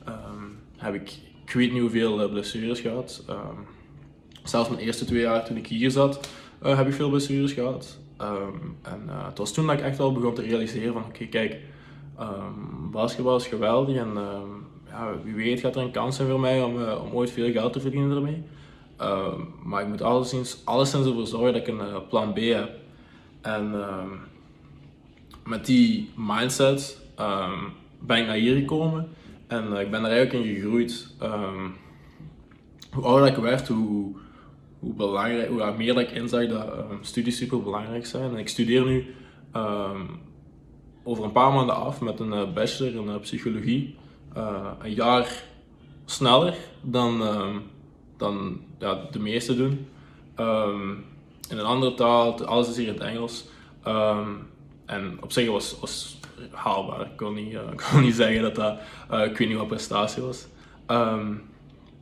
ehm, heb ik, ik weet niet hoeveel eh, blessures gehad. Ehm, zelfs mijn eerste twee jaar toen ik hier zat, heb ik veel blessures gehad. Ehm, en het was toen dat ik echt wel begon te realiseren van oké, kijk, basketbal is geweldig en ja, wie weet gaat er een kans zijn voor mij om, om ooit veel geld te verdienen ermee. Maar ik moet alleszins, alleszins ervoor zorgen dat ik een plan B heb. En met die mindset ehm, ben ik naar hier gekomen en eh, ik ben er eigenlijk in gegroeid. Ehm, hoe ouder ik werd, hoe, hoe, hoe meer ik inzag dat ehm, studies super belangrijk zijn. En ik studeer nu over een paar maanden af met een eh, bachelor in eh, psychologie. Een jaar sneller dan, dan ja, de meesten doen. In een andere taal, alles is hier in het Engels. En op zich was was haalbaar. Ik kon niet, eh, niet zeggen dat dat, eh, ik weet niet wat prestatie was. Ehm,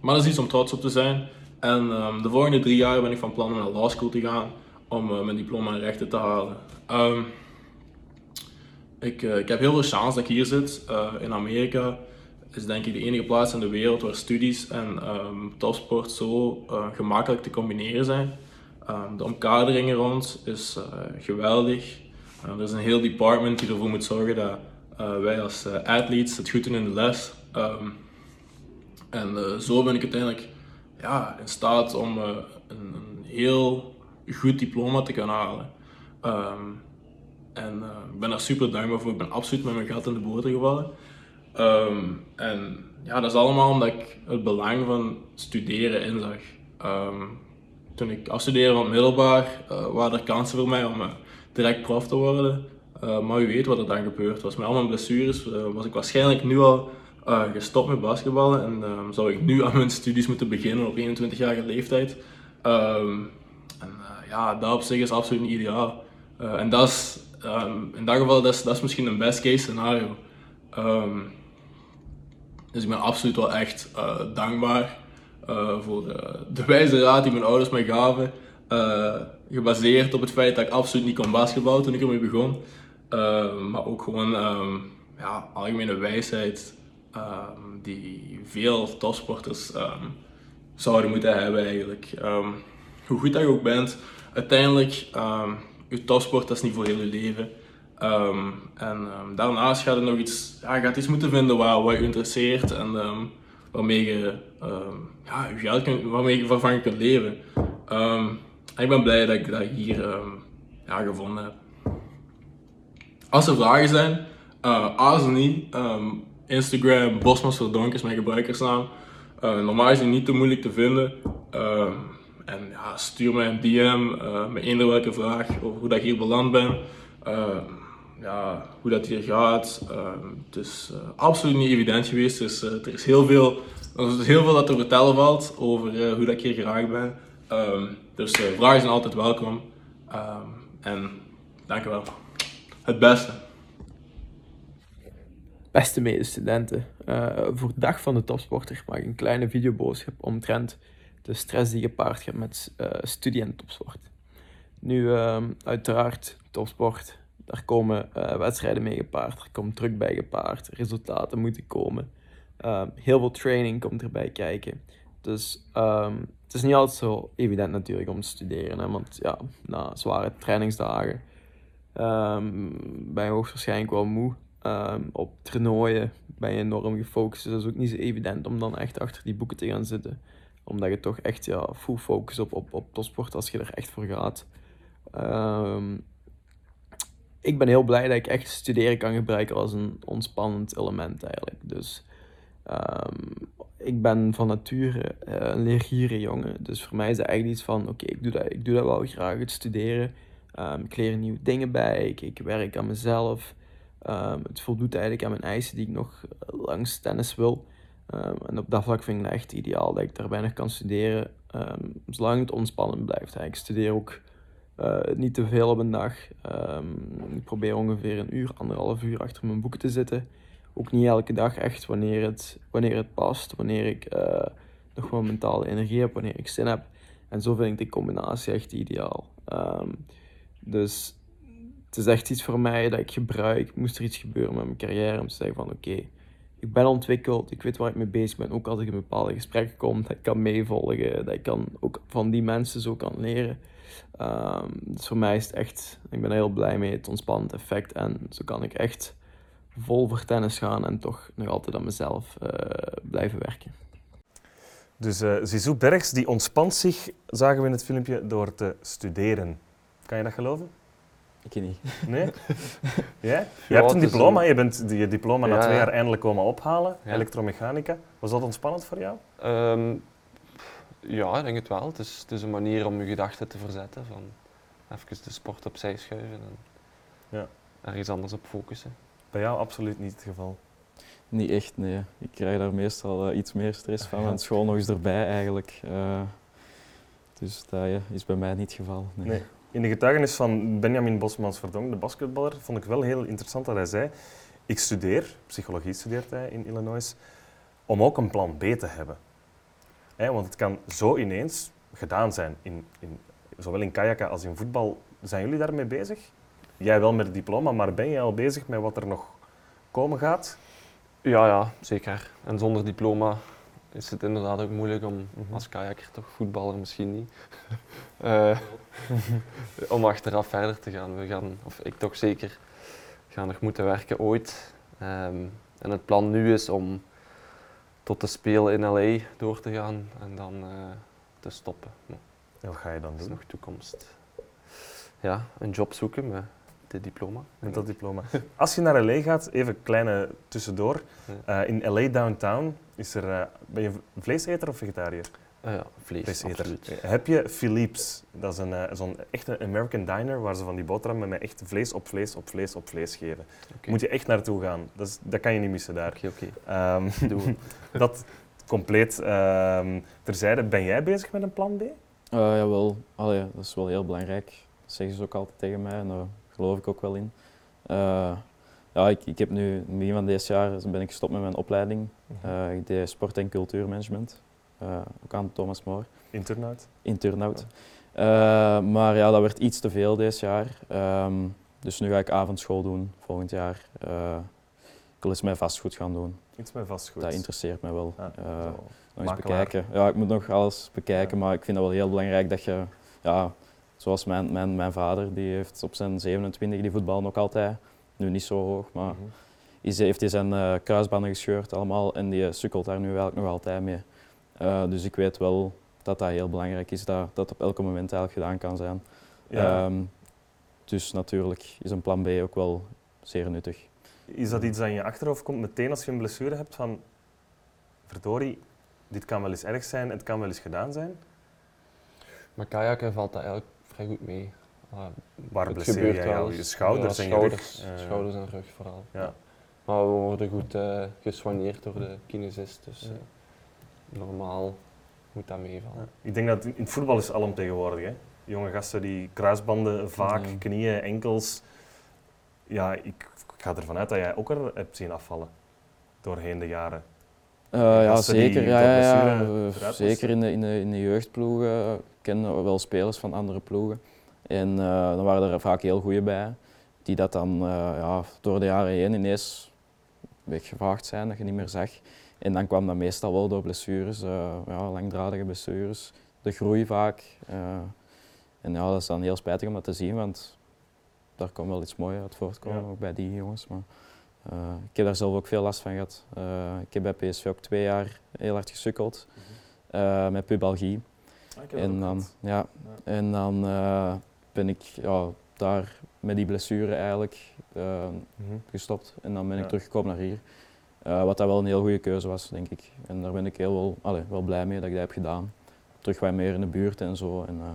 maar dat is iets om trots op te zijn. En ehm, de volgende drie jaar ben ik van plan om naar law school te gaan om eh, mijn diploma in rechten te halen. Ehm, ik, ik heb heel veel chance dat ik hier zit. In Amerika is denk ik de enige plaats in de wereld waar studies en ehm, topsport zo gemakkelijk te combineren zijn. De omkadering er rond is geweldig. Er is een heel department die ervoor moet zorgen dat eh, wij als eh, athletes het goed doen in de les. Ehm, en eh, zo ben ik uiteindelijk ja, in staat om een, een heel goed diploma te kunnen halen. Ehm, en ik ben daar super dankbaar voor. Ik ben absoluut met mijn gat in de boter gevallen. Ehm, en ja, dat is allemaal omdat ik het belang van studeren inzag. Toen ik afstudeerde van middelbaar, waren er kansen voor mij om direct prof te worden. maar u weet wat er dan gebeurd was. Met al mijn blessures was ik waarschijnlijk nu al gestopt met basketballen. En zou ik nu aan mijn studies moeten beginnen op 21-jarige leeftijd. en ja, dat op zich is absoluut niet ideaal. en dat is, in dat geval, dat is, dat is misschien een best case scenario. Dus ik ben absoluut wel echt uh, dankbaar uh, voor de, de, wijze raad die mijn ouders mij gaven. Gebaseerd op het feit dat ik absoluut niet kon basketballen toen ik ermee begon. maar ook gewoon um, ja, algemene wijsheid um, die veel topsporters zouden moeten hebben eigenlijk. hoe goed dat je ook bent, uiteindelijk, je topsport is niet voor heel je leven. En daarnaast gaat je nog iets, ja, gaat iets moeten vinden wat je interesseert en waarmee je ja, je geld kunt, waarmee je, je kunt leven. Ik ben blij dat ik dat hier ja, gevonden heb. Als er vragen zijn, uh, niet. Instagram, Bosmans Verdonk is mijn gebruikersnaam. Uh, normaal is het niet te moeilijk te vinden. en ja, stuur mij een DM uh, met eender welke vraag over hoe dat ik hier beland ben ja, hoe dat hier gaat. Ehm, het is absoluut niet evident geweest. Dus, er is heel veel, er is heel veel dat te vertellen valt over hoe dat ik hier geraakt ben. Um, dus vragen zijn altijd welkom. Um, en dankjewel. Het beste. Beste medestudenten, voor de dag van de topsporter mag ik een kleine videoboodschap omtrent de stress die gepaard gaat met studie en topsport. Nu, uiteraard, topsport daar komen wedstrijden mee gepaard, er komt druk bij gepaard, resultaten moeten komen. Uh, heel veel training komt erbij kijken. Dus um, het is niet altijd zo evident natuurlijk om te studeren. Hè? Want ja, na zware trainingsdagen um, ben je hoogstwaarschijnlijk wel moe. Um, op toernooien ben je enorm gefocust. Dus dat is ook niet zo evident om dan echt achter die boeken te gaan zitten. Omdat je toch echt ja, full focus op, op, op topsport als je er echt voor gaat. Ik ben heel blij dat ik echt studeren kan gebruiken als een ontspannend element eigenlijk. Dus um, ik ben van nature uh, een leergierige jongen. Dus voor mij is het eigenlijk iets van, oké, ik, doe dat, ik doe dat wel graag, het studeren. Um, ik leer nieuwe dingen bij, ik, werk aan mezelf. Um, het voldoet eigenlijk aan mijn eisen die ik nog langs tennis wil. en op dat vlak vind ik het echt ideaal dat ik daarbij nog kan studeren. zolang het ontspannend blijft. Ik studeer ook uh, niet te veel op een dag. Ik probeer ongeveer een uur, anderhalf uur achter mijn boeken te zitten. Ook niet elke dag echt wanneer het, wanneer het past, wanneer ik uh, nog wel mentale energie heb, wanneer ik zin heb. En zo vind ik de combinatie echt ideaal. Um, dus het is echt iets voor mij dat ik gebruik. Moest er iets gebeuren met mijn carrière om te zeggen van oké, ik ben ontwikkeld, ik weet waar ik mee bezig ben. Ook als ik in bepaalde gesprekken kom, dat ik kan meevolgen, dat ik kan ook van die mensen zo kan leren. Um, dus voor mij is het echt, ik ben heel blij mee, het ontspannend effect. En zo kan ik echt vol voor tennis gaan en toch nog altijd aan mezelf uh, blijven werken. Dus uh, Zizou Bergs die ontspant zich, zagen we in het filmpje, door te studeren. Kan je dat geloven? Ik niet. Nee? Ja? Je hebt een diploma, je bent je diploma na twee jaar eindelijk komen ophalen, elektromechanica. Was dat ontspannend voor jou? Um, ja, ik denk het wel. Het is, het is een manier om je gedachten te verzetten. Van even de sport opzij schuiven en ja. ergens anders op focussen. Bij jou absoluut niet het geval? Niet echt, nee. Ik krijg daar meestal uh, iets meer stress van, want school nog eens erbij eigenlijk. Uh, dus dat ja, is bij mij niet het geval. Nee. nee. In de getuigenis van Benjamin Bosmans Verdonk, de basketballer, vond ik wel heel interessant dat hij zei: Ik studeer, psychologie studeert hij in Illinois, om ook een plan B te hebben want het kan zo ineens gedaan zijn, in, in, zowel in kajakken als in voetbal. Zijn jullie daarmee bezig? Jij wel met het diploma, maar ben je al bezig met wat er nog komen gaat? Ja, ja, zeker. En zonder diploma is het inderdaad ook moeilijk om mhm. als kajakker toch voetballer misschien niet, uh, om achteraf verder te gaan. We gaan, of ik toch zeker, gaan nog moeten werken ooit. Um, en het plan nu is om tot de Spelen in LA door te gaan en dan uh, te stoppen. En wat ga je dan Dat is doen nog toekomst. Ja, een job zoeken met dit diploma. met dat diploma? Als je naar LA gaat, even kleine tussendoor. Ja. Eh, in LA downtown is er, eh, ben je vleeseter of vegetariër? Ah ja, vlees, Vleeseter. absoluut. Eh, Heb je Philips? Dat is een, eh, zo'n echte American diner waar ze van die boterhammen met echt vlees op vlees op vlees op vlees geven. Moet je echt naartoe gaan. Dat, is, dat kan je niet missen daar. Oké, oké. Ehm, dat compleet ehm, terzijde. Ben jij bezig met een plan B? Eh, jawel, Allee, dat is wel heel belangrijk. Dat zeggen ze ook altijd tegen mij en geloof ik ook wel in. Eh, ja, ik, ik heb nu, in het begin van deze jaar ben ik gestopt met mijn opleiding. Eh, ik deed sport- en cultuurmanagement, eh, ook aan Thomas More, In Turnhout? in Turnhout. Eh, maar ja, dat werd iets te veel deze jaar. Ehm, dus nu ga ik avondschool doen volgend jaar. Ik wil eens mijn vastgoed gaan doen. Iets met vastgoed. Dat interesseert me wel. Ja, nog eens bekijken. Ja, ik moet nog alles bekijken, Ja. maar ik vind het wel heel belangrijk dat je, ja, zoals mijn, mijn, mijn vader, die heeft op zijn 27, die voetbal nog altijd, nu niet zo hoog, maar is, heeft hij zijn eh, kruisbanden gescheurd allemaal en die sukkelt daar nu eigenlijk nog altijd mee. Eh, dus ik weet wel dat dat heel belangrijk is, dat dat op elk moment eigenlijk gedaan kan zijn. Ja. Ehm, dus natuurlijk is een plan B ook wel zeer nuttig. Is dat iets dat in je achterhoofd komt meteen als je een blessure hebt van verdorie, dit kan wel eens erg zijn, het kan wel eens gedaan zijn? Maar kajakken valt dat eigenlijk vrij goed mee. Ah, Waar blesseer gebeurt jij eens. Je schouders Ja, en schouders, je rug? Schouders en rug vooral. Ja. Maar we worden goed eh gesoigneerd door de kinesist, dus eh, normaal moet dat meevallen. Ja. Ik denk dat in het voetbal is alomtegenwoordig. Hè? Jonge gasten die kruisbanden, vaak, Ja. knieën, enkels. Ja, ik, ik ga ervan uit dat jij ook er hebt zien afvallen doorheen de jaren. Eh, ja, zeker. Ja, ja, zeker in de, in, de, in de jeugdploegen. Wel spelers van andere ploegen. En eh, dan waren er vaak heel goede bij, die dat dan eh, ja, door de jaren heen ineens weggevaagd zijn, dat je niet meer zag. En dan kwam dat meestal wel door blessures, eh, ja, langdradige blessures, de groei vaak. en ja, dat is dan heel spijtig om dat te zien, want daar kon wel iets moois uit voortkomen, Ja. ook bij die jongens. Maar, ik heb daar zelf ook veel last van gehad. Eh, ik heb bij PSV ook twee jaar heel hard gesukkeld eh, met pubalgie. En dan, ja, en dan eh, ben ik ja, daar met die blessure eigenlijk eh, Mhm. gestopt. En dan ben ik Ja. teruggekomen naar hier. Eh, wat dat wel een heel goede keuze was, denk ik. En daar ben ik heel wel, allee, wel blij mee dat ik dat heb gedaan. Terug wat meer in de buurt en zo. En eh,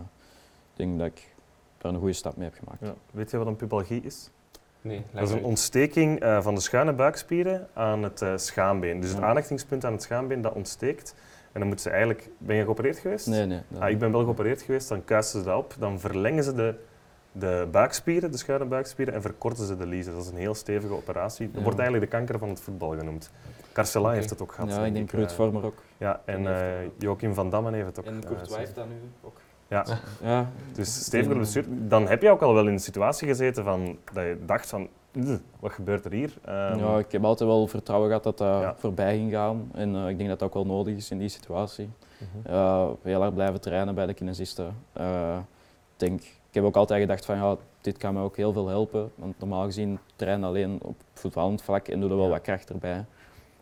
ik denk dat ik daar een goede stap mee heb gemaakt. Ja. Weet je wat een pubalgie is? Nee, Dat is een ontsteking eh, van de schuine buikspieren aan het eh, schaambeen. Dus het aanhechtingspunt aan het schaambeen dat ontsteekt. En dan moeten ze eigenlijk... Ben je geopereerd geweest? Nee, nee. Ah, ik ben wel geopereerd geweest, dan kuisen ze dat op, dan verlengen ze de, de buikspieren, de schuine buikspieren, en verkorten ze de liezen. Dat is een heel stevige operatie. Dat Ja. wordt eigenlijk de kanker van het voetbal genoemd. Carcela heeft het ook gehad. ja, ik denk Ruud eh. Vormer ook. Ja, en eh Joachim van Dammen heeft het ook. En eh, Courtois heeft dat nu ook. Ja, Ja, dus stevige blessure. Dan heb je ook al wel in een situatie gezeten van, dat je dacht van, "Ugh, wat gebeurt er hier? Ehm, ja, ik heb altijd wel vertrouwen gehad dat dat Ja. voorbij ging gaan. En eh, ik denk dat dat ook wel nodig is in die situatie. Ja, heel hard blijven trainen bij de kinesisten. Eh, ik denk, ik heb ook altijd gedacht van ja, dit kan me ook heel veel helpen. Want normaal gezien train alleen op voetballend vlak en doe er wel Ja. wat kracht erbij.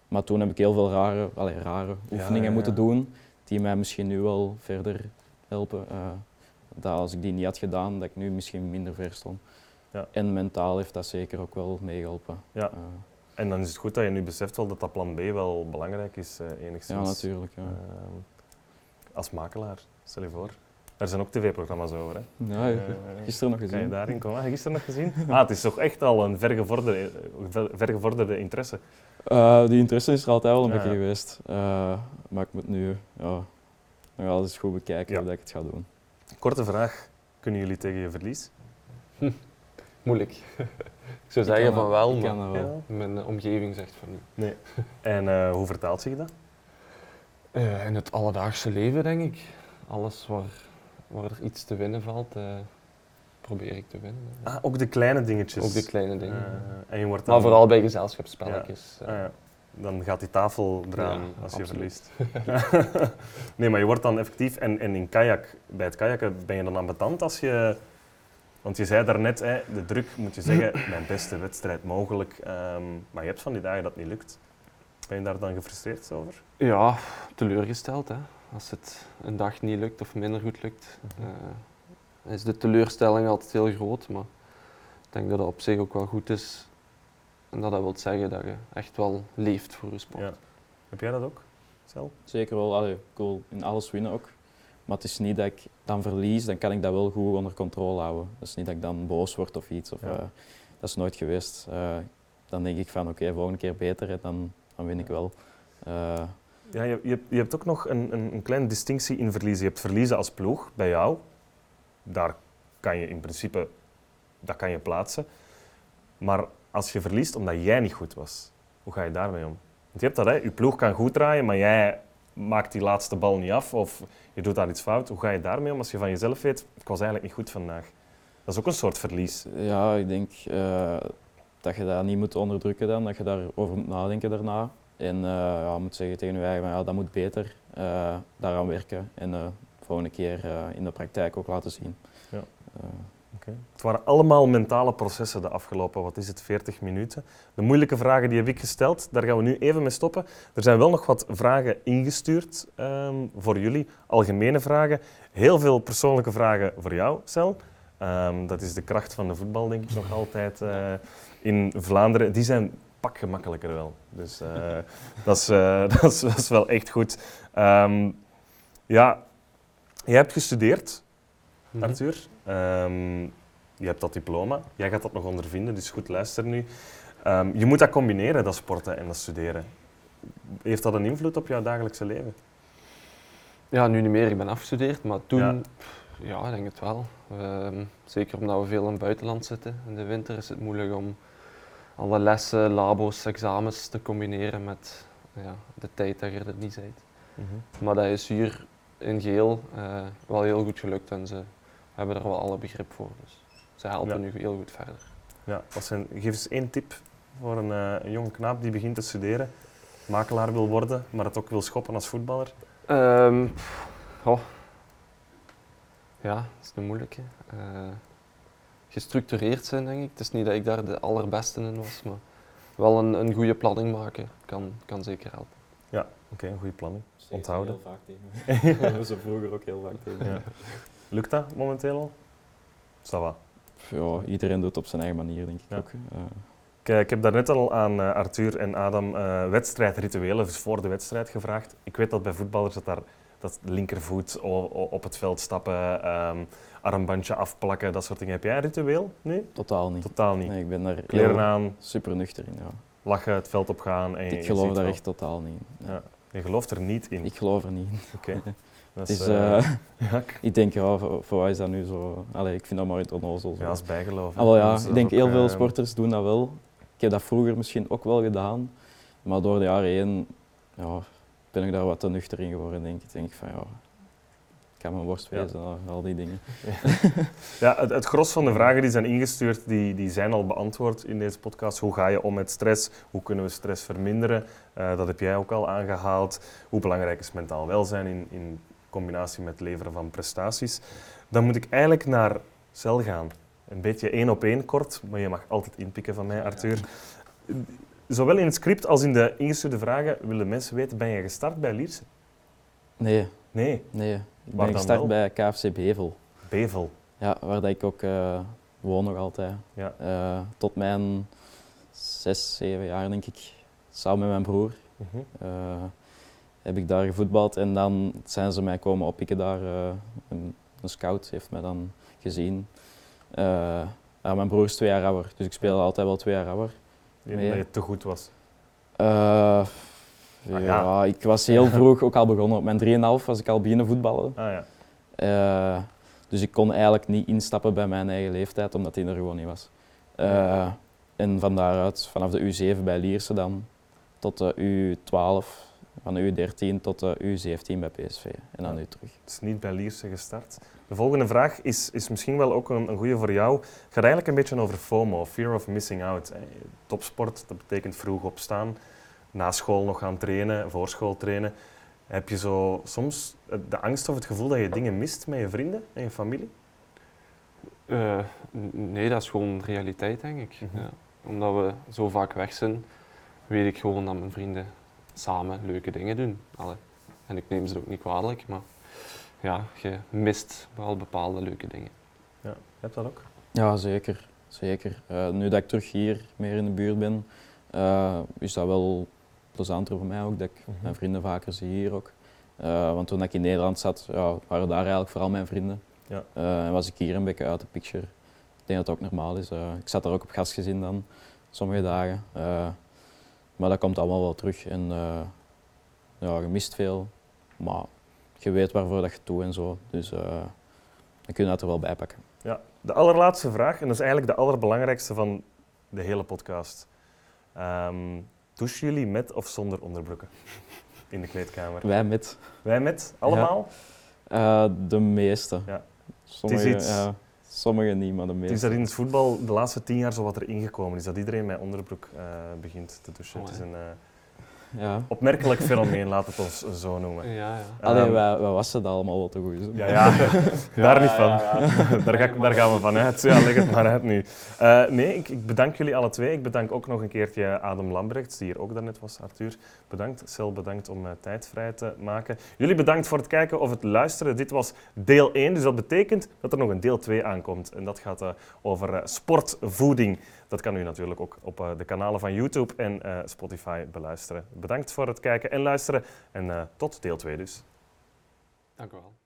Maar toen heb ik heel veel rare, allee, rare oefeningen ja, moeten doen die mij misschien nu wel verder helpen. Eh, dat als ik die niet had gedaan, dat ik nu misschien minder ver stond. Ja. En mentaal heeft dat zeker ook wel meegeholpen. Ja. En dan is het goed dat je nu beseft wel dat dat plan B wel belangrijk is, eh, enigszins. ja, natuurlijk. Ja. Ehm, als makelaar, stel je voor. Er zijn ook tv-programma's over, hè? Ja, Eh, gisteren nog Kan je gezien. daarin komen? Gisteren nog gezien? Ah, het is toch echt al een vergevorderde, ver- vergevorderde interesse. Eh, die interesse is er altijd wel een beetje geweest. Maar ik moet nu ja, nog eens goed bekijken hoe ik het ga doen. Korte vraag. Kunnen jullie tegen je verlies? Moeilijk. ik zou Ik zeggen kan van wel, ik maar wel. mijn omgeving zegt van niet. En eh, hoe vertaalt zich dat? Eh, in het alledaagse leven, denk ik. Alles waar, waar er iets te winnen valt, eh, probeer ik te winnen. Ah, ook de kleine dingetjes. Ook de kleine dingen. Eh, en je wordt dan, maar vooral bij gezelschapsspelletjes. eh, Ah, ja. Dan gaat die tafel eraan Ja, als je absoluut. verliest. nee, maar je wordt dan effectief... En, en in kajak, bij het kajakken ben je dan ambetant als je... Want je zei daarnet, hè, de druk moet je zeggen, mijn beste wedstrijd mogelijk. Ehm, maar je hebt van die dagen dat het niet lukt. Ben je daar dan gefrustreerd over? Ja, teleurgesteld. Hè. als het een dag niet lukt of minder goed lukt, uh, is de teleurstelling altijd heel groot. Maar ik denk dat dat op zich ook wel goed is. En dat dat wil zeggen dat je echt wel leeft voor je sport. Ja. Heb jij dat ook, zelf? Zeker wel. Allee, cool. In alles winnen ook. Maar het is niet dat ik dan verlies, dan kan ik dat wel goed onder controle houden. Het is niet dat ik dan boos word of iets. Of, ja. uh, dat is nooit geweest. Uh, dan denk ik van oké, okay, volgende keer beter, en dan, dan win ik wel. Uh, ja, je, je, je, hebt ook nog een, een, een, kleine distinctie in verliezen. Je hebt verliezen als ploeg bij jou. Daar kan je in principe dat kan je plaatsen. Maar als je verliest omdat jij niet goed was, hoe ga je daarmee om? Want je hebt dat, hè? je ploeg kan goed draaien, maar jij maakt die laatste bal niet af of je doet daar iets fout. Hoe ga je daarmee om als je van jezelf weet, ik was eigenlijk niet goed vandaag? Dat is ook een soort verlies. Ja, ik denk uh, dat je dat niet moet onderdrukken dan, dat je daarover moet nadenken daarna. En uh, ja, moet zeggen tegen je eigen, ja, dat moet beter, uh, daaraan werken en de volgende keer in de praktijk ook laten zien. Ja. Het waren allemaal mentale processen de afgelopen, wat is het, 40 minuten. De moeilijke vragen die heb ik gesteld, daar gaan we nu even mee stoppen. Er zijn wel nog wat vragen ingestuurd um, voor jullie, algemene vragen. Heel veel persoonlijke vragen voor jou, Cel. Um, dat is de kracht van de voetbal, denk ik nog altijd uh, in Vlaanderen. Die zijn pak gemakkelijker wel. Dus dat, is, uh, dat, is, wel echt goed. Um, ja, jij hebt gestudeerd, mhm. Arthur. Um, je hebt dat diploma. Jij gaat dat nog ondervinden, dus goed, luister nu. Um, je moet dat combineren, dat sporten en dat studeren. Heeft dat een invloed op jouw dagelijkse leven? Ja, nu niet meer. Ik ben afgestudeerd, maar toen, ja, ja ik denk het wel. Um, zeker omdat we veel in het buitenland zitten. In de winter is het moeilijk om alle lessen, labo's, examens te combineren met ja, de tijd dat je er niet bent. Mm -hmm. Maar dat is hier in geheel uh, wel heel goed gelukt en ze hebben er wel alle begrip voor. Dus ze helpen nu heel goed verder. Ja, wat zijn, geef eens één tip voor een, uh, een jonge knaap die begint te studeren, makelaar wil worden, maar het ook wil schoppen als voetballer. Um, oh. Ja, dat is een moeilijke. Uh, gestructureerd zijn, denk ik. Het is niet dat ik daar de allerbeste in was, maar wel een, een goede planning maken kan, kan zeker helpen. Ja, oké, okay, een goede planning. Onthouden. Heel vaak tegen. dat hebben ze vroeger ook heel vaak tegen. Ja. Lukt dat momenteel al? Ja, iedereen doet het op zijn eigen manier, denk ik ja. ook. Uh. Kijk, ik heb daarnet al aan uh, Arthur en Adam uh, wedstrijdrituelen, dus voor de wedstrijd, gevraagd. Ik weet dat bij voetballers dat daar dat linkervoet op het veld stappen, um, armbandje afplakken, dat soort dingen. Heb jij een ritueel nu? Totaal niet. Totaal niet. Nee, ik ben daar Kleren aan. super nuchter in. Ja. Lachen, het veld op gaan. En ik geloof daar echt totaal niet in. Ja. Je gelooft er niet in? Ik geloof er niet in. Oké. Okay. Dus, uh, ja. Ik denk, ja, voor, voor is dat nu zo? Allee, ik vind dat maar het onnozel. Ja, als bijgeloof. Ah, ja, ik denk heel veel sporters doen dat wel. Ik heb dat vroeger misschien ook wel gedaan, maar door de jaren heen ja, ben ik daar wat te nuchter in geworden, denk ik. denk van, ja, ik kan mijn worst wezen, ja. al die dingen. Ja, het, het gros van de vragen die zijn ingestuurd, die, die zijn al beantwoord in deze podcast. Hoe ga je om met stress? Hoe kunnen we stress verminderen? Uh, dat heb jij ook al aangehaald. Hoe belangrijk is mentaal welzijn in, in combinatie met leveren van prestaties? Dan moet ik eigenlijk naar Cel gaan. Een beetje één op één kort, maar je mag altijd inpikken van mij, Arthur. Zowel in het script als in de ingestuurde vragen willen mensen weten, ben je gestart bij Lierse? Nee. Nee? Nee. Ik ben gestart bij KFC Bevel. Bevel? Ja, waar dat ik ook uh, woon nog altijd. Ja. Uh, tot mijn zes, zeven jaar denk ik, samen met mijn broer. Uh -huh. Heb ik daar gevoetbald en dan zijn ze mij komen oppikken daar. Een, een, scout heeft mij dan gezien. ja, mijn broer is twee jaar ouder, dus ik speelde altijd wel twee jaar ouder. Ja, dat je te goed was? Ah, ja. ik was heel vroeg ook al begonnen. Op mijn 3,5 was ik al beginnen voetballen. Ah, ja. Uh, dus ik kon eigenlijk niet instappen bij mijn eigen leeftijd, omdat hij er gewoon niet was. Uh, en van daaruit, vanaf de U7 bij Lierse dan, tot de U12, van de U13 tot de U17 bij PSV. En dan nu terug. Het is niet bij Lierse gestart. De volgende vraag is, is misschien wel ook een, een goede voor jou. Het gaat eigenlijk een beetje over FOMO, Fear of Missing Out. Topsport, dat betekent vroeg opstaan na school nog gaan trainen, voor school trainen. Heb je zo soms de angst of het gevoel dat je dingen mist met je vrienden en je familie? Uh, nee, dat is gewoon realiteit, denk ik. Mm -hmm. ja. Omdat we zo vaak weg zijn, weet ik gewoon dat mijn vrienden samen leuke dingen doen. Allee. En ik neem ze ook niet kwalijk, maar ja, je mist wel bepaalde leuke dingen. Je hebt dat ook? Ja, zeker. zeker. Eh, nu dat ik terug hier meer in de buurt ben, eh, is dat wel plezanter voor mij ook, dat ik Mhm. mijn vrienden vaker zie hier ook. Eh, want toen ik in Nederland zat, ja, waren daar eigenlijk vooral mijn vrienden. Ja. Eh, en was ik hier een beetje uit de picture. Ik denk dat dat ook normaal is. Eh, ik zat daar ook op gastgezin dan, sommige dagen. Maar dat komt allemaal wel terug. En eh, ja, je mist veel, maar je weet waarvoor dat je het doet en zo. Dus eh dan kun je dat er wel bij pakken. Ja, de allerlaatste vraag, en dat is eigenlijk de allerbelangrijkste van de hele podcast. Ehm douchen jullie met of zonder onderbroeken in de kleedkamer? Wij met Wij met? Allemaal? eh, de meeste. Ja. Sommige, iets- ja, sommige niet, maar de Het meeste. is dat in het voetbal de laatste tien jaar zo wat er ingekomen is, dat iedereen met onderbroek eh, begint te douchen. Oh, het is een eh, Ja. opmerkelijk fenomeen, laat het ons zo noemen. Ja, ja. Allee, wij, wij wassen dat allemaal wel te goed. Ja, ja, daar niet van. ja, ja. daar, ga ik- daar gaan we van uit. Ja, leg het maar uit nu. Eh, nee, ik, ik bedank jullie alle twee. Ik bedank ook nog een keertje Adam Lambrechts, die hier ook daarnet was. Arthur, bedankt. Cel, bedankt om eh, tijd vrij te maken. Jullie bedankt voor het kijken of het luisteren. Dit was deel 1, dus dat betekent dat er nog een deel 2 aankomt. En dat gaat eh, over sportvoeding. Dat kan u natuurlijk ook op eh, de kanalen van YouTube en eh, Spotify beluisteren. Bedankt voor het kijken en luisteren. En eh, tot deel 2 dus. Dank u wel.